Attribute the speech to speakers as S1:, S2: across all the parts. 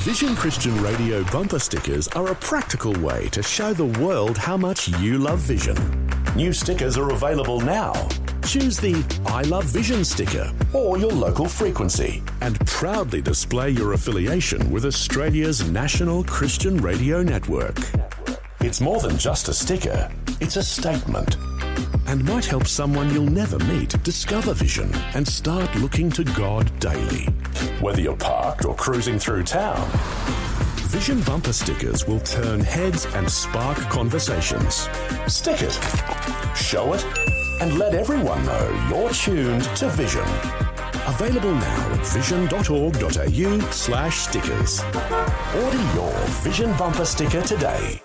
S1: Vision Christian Radio bumper stickers are a practical way to show the world how much you love Vision. New stickers are available now. Choose the I Love Vision sticker or your local frequency and proudly display your affiliation with Australia's national Christian radio network. It's more than just a sticker, it's a statement and might help someone you'll never meet discover vision and start looking to God daily. Whether you're parked or cruising through town, Vision bumper stickers will turn heads and spark conversations. Stick it, show it, and let everyone know you're tuned to Vision. Available now at vision.org.au slash stickers. Order your Vision bumper sticker today.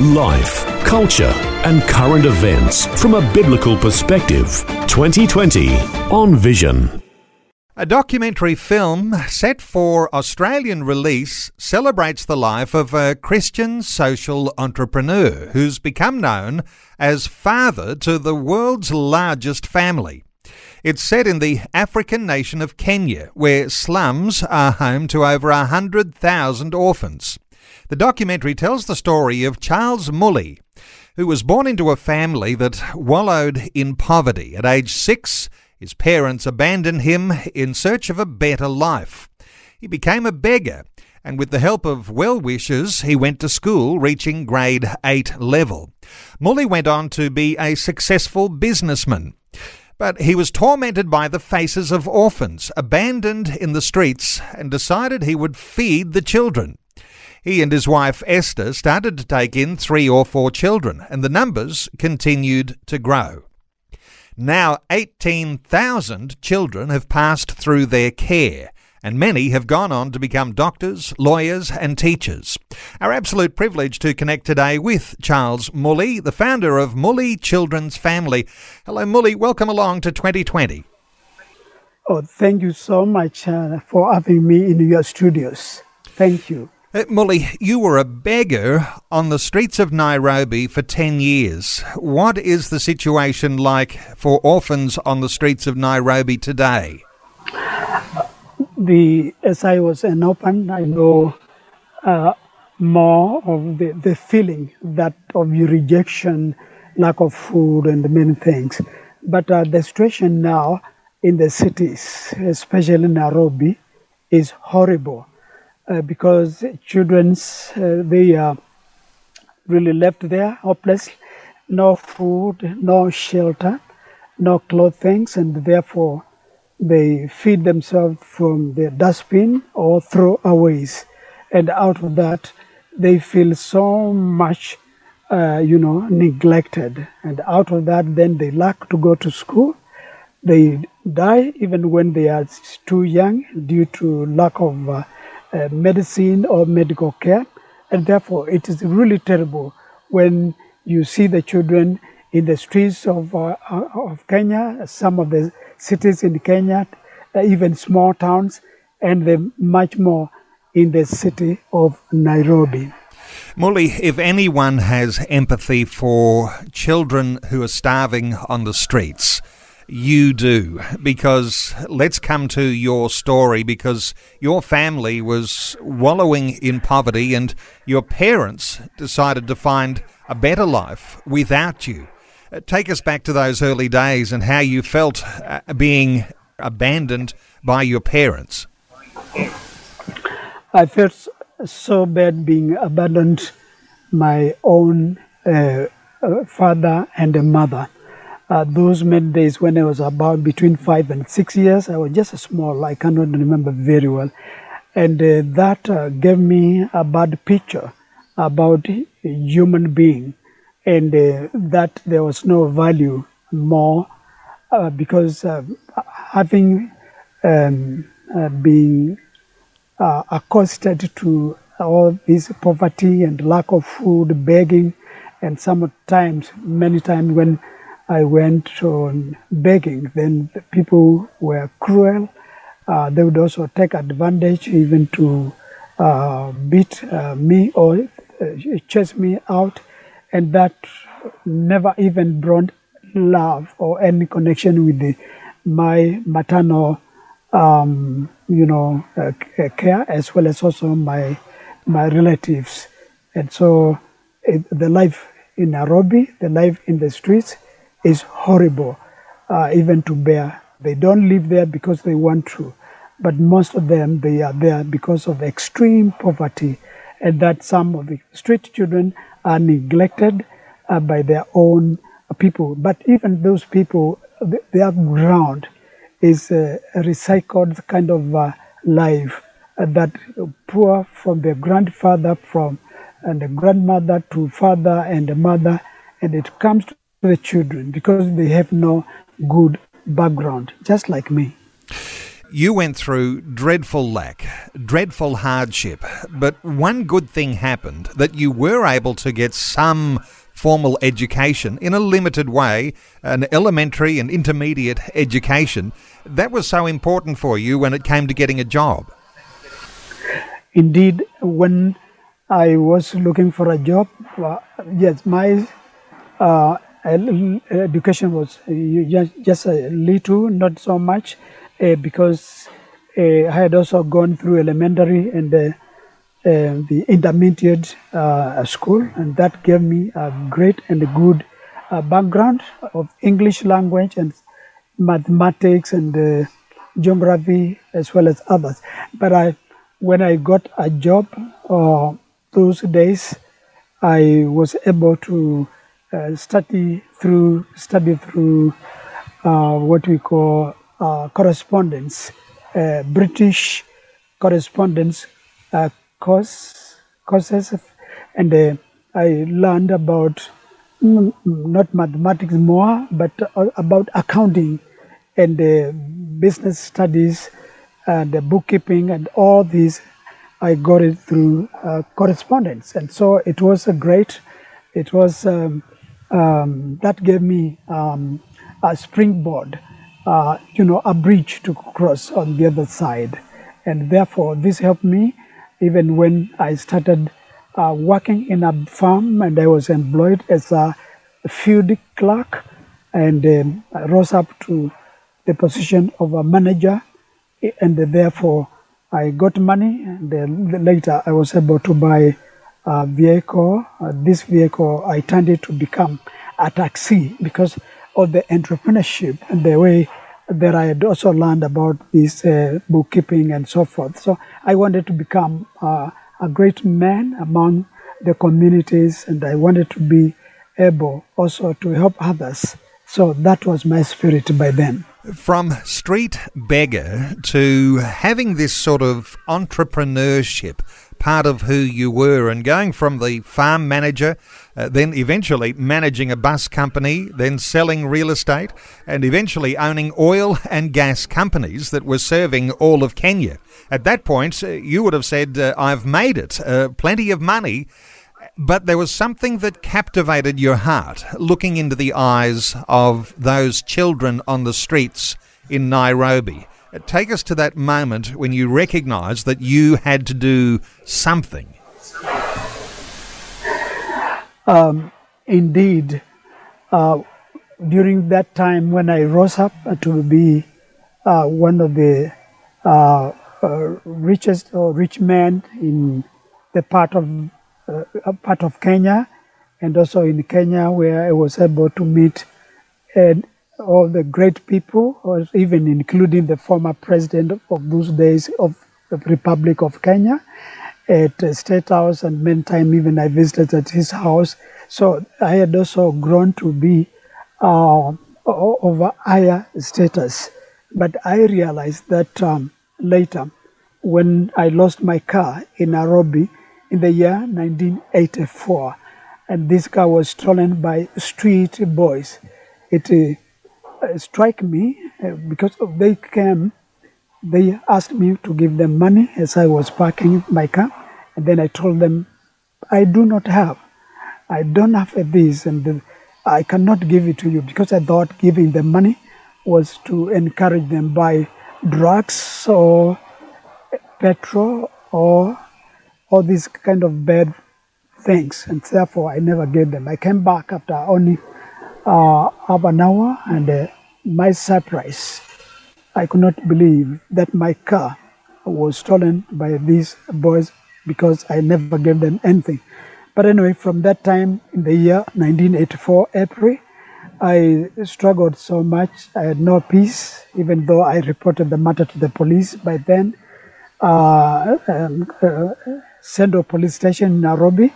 S1: Life, culture, and current events from a biblical perspective. 2020 on Vision.
S2: A documentary film set for Australian release celebrates the life of a Christian social entrepreneur who's become known as father to the world's largest family. It's set in the African nation of Kenya, where slums are home to over 100,000 orphans. The documentary tells the story of Charles Mully, who was born into a family that wallowed in poverty. At age six, his parents abandoned him in search of a better life. He became a beggar, and with the help of well wishers, he went to school, reaching grade 8 level. Mully went on to be a successful businessman. But he was tormented by the faces of orphans, abandoned in the streets, and decided he would feed the children. He and his wife Esther started to take in three or four children, and the numbers continued to grow. Now 18,000 children have passed through their care, and many have gone on to become doctors, lawyers, and teachers. Our absolute privilege to connect today with Charles Mully, the founder of Mully Children's Family. Hello, Mully. Welcome along to 2020.
S3: Oh, thank you so much uh, for having me in your studios. Thank you.
S2: Uh, Mully, you were a beggar on the streets of Nairobi for 10 years. What is the situation like for orphans on the streets of Nairobi today?
S3: The, as I was an orphan, I know uh, more of the, the feeling that of your rejection, lack of food, and many things. But uh, the situation now in the cities, especially Nairobi, is horrible uh, because children's uh, they are really left there hopeless, no food, no shelter, no clothing, and therefore they feed themselves from the dustbin or throwaways, and out of that they feel so much. Uh, you know, neglected, and out of that, then they lack to go to school. They die even when they are too young due to lack of uh, uh, medicine or medical care. And therefore, it is really terrible when you see the children in the streets of, uh, uh of Kenya, some of the cities in Kenya, uh, even small towns, and much more in the city of Nairobi.
S2: Mully, if anyone has empathy for children who are starving on the streets, you do because let's come to your story because your family was wallowing in poverty and your parents decided to find a better life without you. Uh, take us back to those early days and how you felt uh, being abandoned by your parents.
S3: I felt so bad being abandoned my own uh, uh father and mother uh, those many days when I was about between five and six years. I was just a small, I cannot remember very well. And uh, that uh, gave me a bad picture about human being and uh, that there was no value more uh, because uh, having um, been accosted to all this poverty and lack of food, begging, and sometimes, many times when I went on begging. Then the people were cruel. Uh, they would also take advantage even to uh, beat uh, me or uh, chase me out. And that never even brought love or any connection with the, my maternal um, you know, uh, care as well as also my my relatives. And so it, the life in Nairobi, the life in the streets is horrible, uh, even to bear. They don't live there because they want to, but most of them, they are there because of extreme poverty and that some of the street children are neglected uh, by their own people. But even those people, their ground is a recycled kind of uh, life uh, that poor from their grandfather, from and the grandmother to father and the mother, and it comes to the children because they have no good background, just like me.
S2: You went through dreadful lack, dreadful hardship, but one good thing happened that you were able to get some formal education in a limited way, an elementary and intermediate education. That was so important for you when it came to getting a job.
S3: Indeed, when I was looking for a job, uh, yes, my uh, education was just, just a little, not so much, uh, because uh, I had also gone through elementary and uh, uh, the intermediate school, and that gave me a great and a good background of English language and mathematics and geography as well as others. But I, when I got a job those days, I was able to uh, study through study through uh, what we call uh, correspondence, uh, British correspondence uh, course courses, and uh, I learned about mm, not mathematics more, but about accounting and business studies and bookkeeping and all these. I got it through correspondence, and so it was a great. It was. Um, um, that gave me um, a springboard, uh, you know, a bridge to cross on the other side. And therefore, this helped me even when I started uh, working in a farm and I was employed as a field clerk and um, I rose up to the position of a manager and therefore I got money and later I was able to buy uh, vehicle. Uh, this vehicle, I turned it to become a taxi because of the entrepreneurship and the way that I had also learned about this uh, bookkeeping and so forth. So I wanted to become uh, a great man among the communities and I wanted to be able also to help others. So that was my spirit by then.
S2: From street beggar to having this sort of entrepreneurship part of who you were and going from the farm manager, uh, then eventually managing a bus company, then selling real estate, and eventually owning oil and gas companies that were serving all of Kenya. At that point, uh, you would have said, uh, I've made it, uh, plenty of money. But there was something that captivated your heart, looking into the eyes of those children on the streets in Nairobi. Take us to that moment when you recognised that you had to do something.
S3: Um, indeed, uh, during that time when I rose up to be uh, one of the uh, uh richest or rich men in the part of uh, part of Kenya, and also in Kenya where I was able to meet and all the great people, or even including the former president of those days of the Republic of Kenya at the State House, and many times even I visited at his house. So I had also grown to be uh, of a higher status. But I realized that um, later, when I lost my car in Nairobi in the year 1984, and this car was stolen by street boys. It uh, strike me uh, because they came, they asked me to give them money as I was parking my car, and then I told them, I do not have, I don't have this, and I cannot give it to you because I thought giving them money was to encourage them buy drugs or petrol or all these kind of bad things, and therefore I never gave them. I came back after only uh, half an hour, and uh, my surprise, I could not believe that my car was stolen by these boys because I never gave them anything. But anyway, from that time in the year 1984, April, I struggled so much. I had no peace, even though I reported the matter to the police by then. Uh, um, uh, Central Police Station in Nairobi.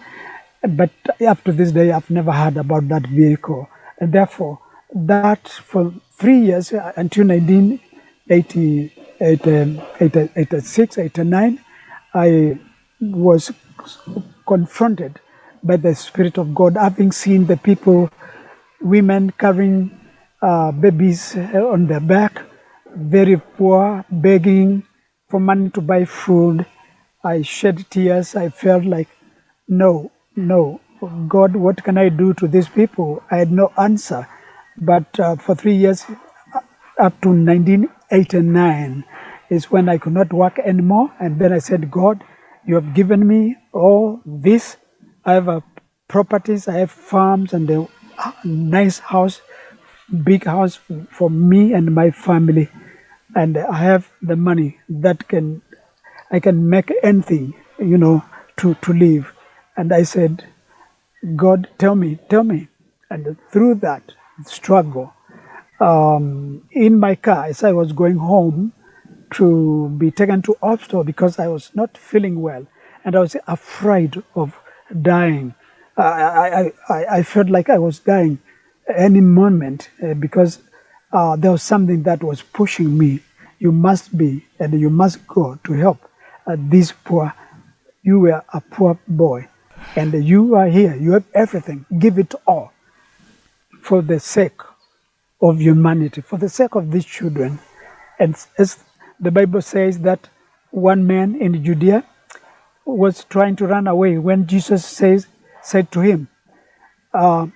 S3: But up to this day, I've never heard about that vehicle. And therefore, that for three years uh, until 1986, 89, I was confronted by the Spirit of God, having seen the people, women carrying uh, babies uh, on their back, very poor, begging for money to buy food. I shed tears. I felt like, no, no, God, what can I do to these people? I had no answer. But uh, for three years, up to 1989, is when I could not work anymore. And then I said, God, you have given me all this. I have uh, properties, I have farms, and a nice house, big house for me and my family. And I have the money that can, I can make anything, you know, to, to live. And I said, God, tell me, tell me. And through that struggle, um, in my car, as I was going home to be taken to hospital because I was not feeling well and I was afraid of dying. I, I, I, I felt like I was dying any moment uh, because uh, there was something that was pushing me. You must be and you must go to help uh, this poor. You were a poor boy and you are here. You have everything. Give it all for the sake of humanity, for the sake of these children. And as the Bible says that one man in Judea was trying to run away when Jesus says, said to him, uh,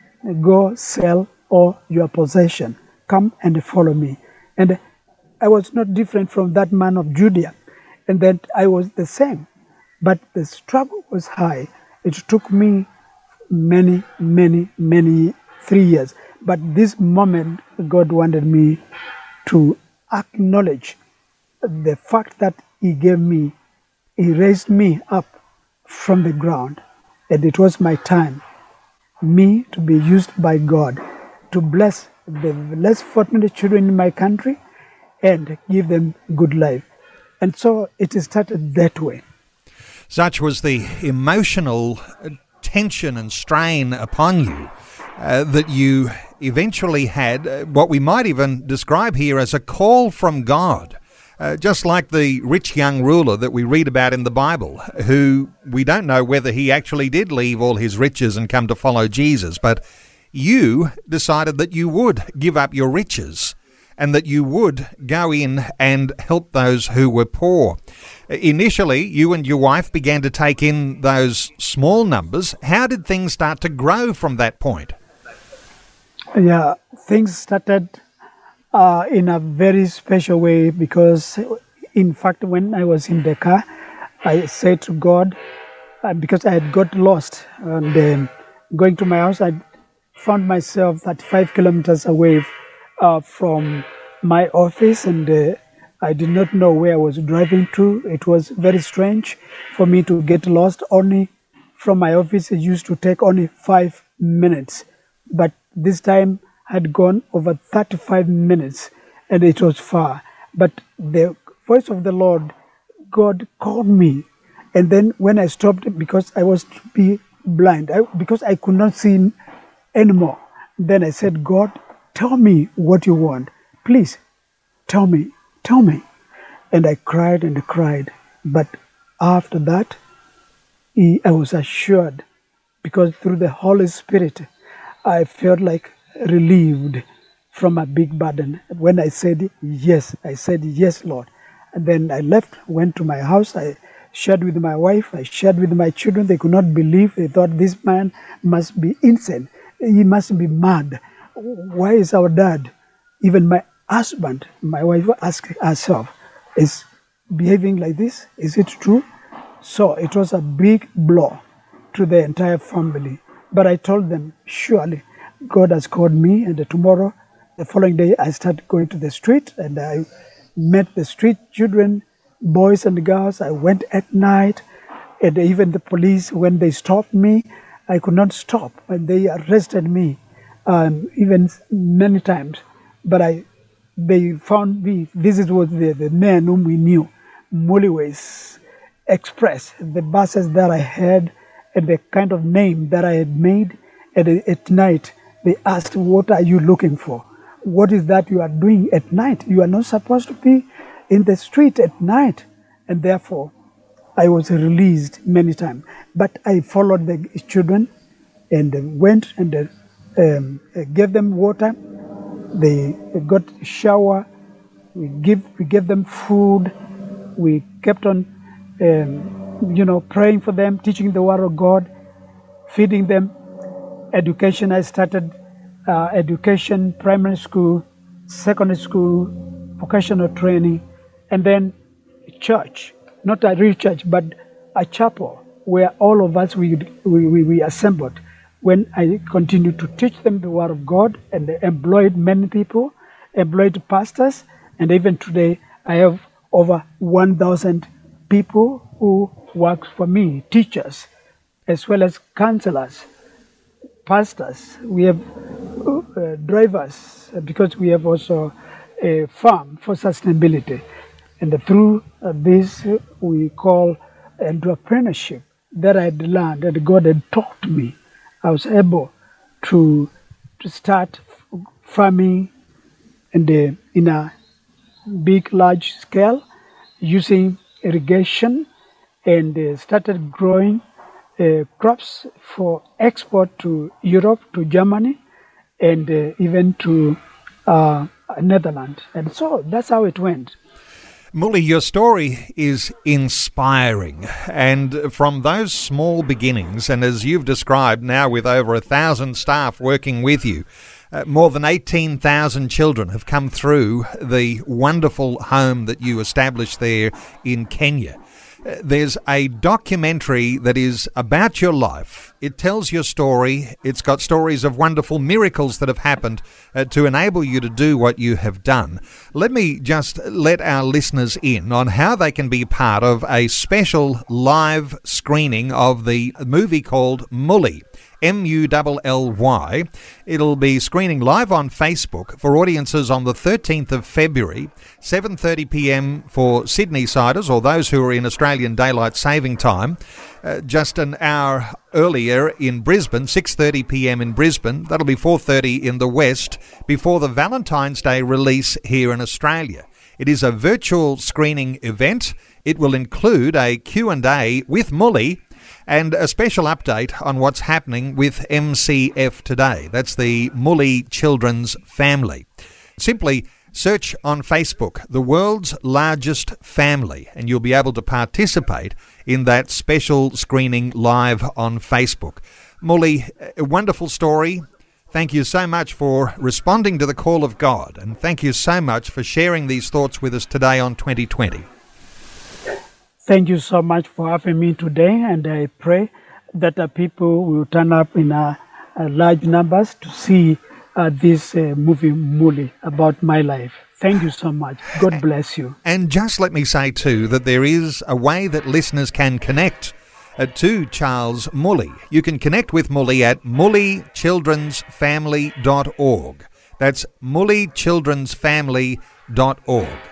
S3: Go sell all your possession, come and follow me. And I was not different from that man of Judea, and that I was the same. But the struggle was high. It took me many, many, many three years. But this moment, God wanted me to acknowledge the fact that He gave me, He raised me up from the ground, and it was my time, me to be used by God to bless the less fortunate children in my country and give them good life. And so it started that way.
S2: Such was the emotional tension and strain upon you uh, that you eventually had uh, what we might even describe here as a call from God. Uh, just like the rich young ruler that we read about in the Bible, who we don't know whether he actually did leave all his riches and come to follow Jesus, but you decided that you would give up your riches and that you would go in and help those who were poor. Initially, you and your wife began to take in those small numbers. How did things start to grow from that point?
S3: Yeah, things started uh, in a very special way because, in fact, when I was in car, I said to God, uh, because I had got lost and um, going to my house, I found myself 35 kilometers away uh, from my office and uh, I did not know where I was driving to. It was very strange for me to get lost. Only from my office, it used to take only five minutes. But this time, had gone over 35 minutes and it was far. But the voice of the Lord, God called me. And then when I stopped, because I was to be blind, I, because I could not see anymore, then I said, God, tell me what you want. Please, tell me, tell me. And I cried and cried. But after that, I was assured, because through the Holy Spirit, I felt like relieved from a big burden. When I said yes, I said yes, Lord. And then I left, went to my house. I shared with my wife. I shared with my children. They could not believe. They thought this man must be insane. He must be mad. Why is our dad, even my husband, my wife asked herself, is behaving like this? Is it true? So it was a big blow to the entire family. But I told them, surely God has called me, and tomorrow, the following day, I started going to the street and I met the street children, boys and girls. I went at night, and even the police, when they stopped me, I could not stop. And they arrested me, um, even many times. But I, they found me. This is what the, the man whom we knew, Mullyways Express, the buses that I had, and the kind of name that I had made. And at night, they asked, What are you looking for? What is that you are doing at night? You are not supposed to be in the street at night. And therefore, I was released many times. But I followed the children and went and um, gave them water. They got shower. We give we gave them food. We kept on, um, you know, praying for them, teaching the word of God, feeding them. Education. I started uh, education, primary school, secondary school, vocational training, and then church. Not a real church, but a chapel where all of us we, we, we, we assembled when I continued to teach them the Word of God and employed many people, employed pastors, and even today I have over 1,000 people who work for me, teachers, as well as counselors, pastors. We have uh, drivers because we have also a farm for sustainability. And through uh, this, we call entrepreneurship that I learned, that God had taught me. I was able to, to start farming in, a big, large scale using irrigation and uh, started growing uh, crops for export to Europe, to Germany, and uh, even to uh, Netherlands. And so that's how it went.
S2: Mully, your story is inspiring. And from those small beginnings, and as you've described now with over a thousand staff working with you, uh, more than 18,000 children have come through the wonderful home that you established there in Kenya. There's a documentary that is about your life. It tells your story. It's got stories of wonderful miracles that have happened uh, to enable you to do what you have done. Let me just let our listeners in on how they can be part of a special live screening of the movie called Mully. M U L L Y. It'll be screening live on Facebook for audiences on the 13th of February, 7:30 p.m. for Sydney siders or those who are in Australian daylight saving time. Uh, just an hour earlier in Brisbane, 6:30 p.m. in Brisbane. That'll be 4:30 in the West before the Valentine's Day release here in Australia. It is a virtual screening event. It will include a Q&A with Mully and a special update on what's happening with MCF today. That's the Mully Children's Family. Simply search on Facebook, the world's largest family, and you'll be able to participate in that special screening live on Facebook. Mully, a wonderful story. Thank you so much for responding to the call of God, and thank you so much for sharing these thoughts with us today on 2020.
S3: Thank you so much for having me today, and I pray that the people will turn up in a, a large numbers to see uh, this uh, movie Mully about my life. Thank you so much. God bless you.
S2: And just let me say too that there is a way that listeners can connect uh, to Charles Mully. You can connect with Mully at mullychildrensfamily.org. That's mullychildrensfamily.org.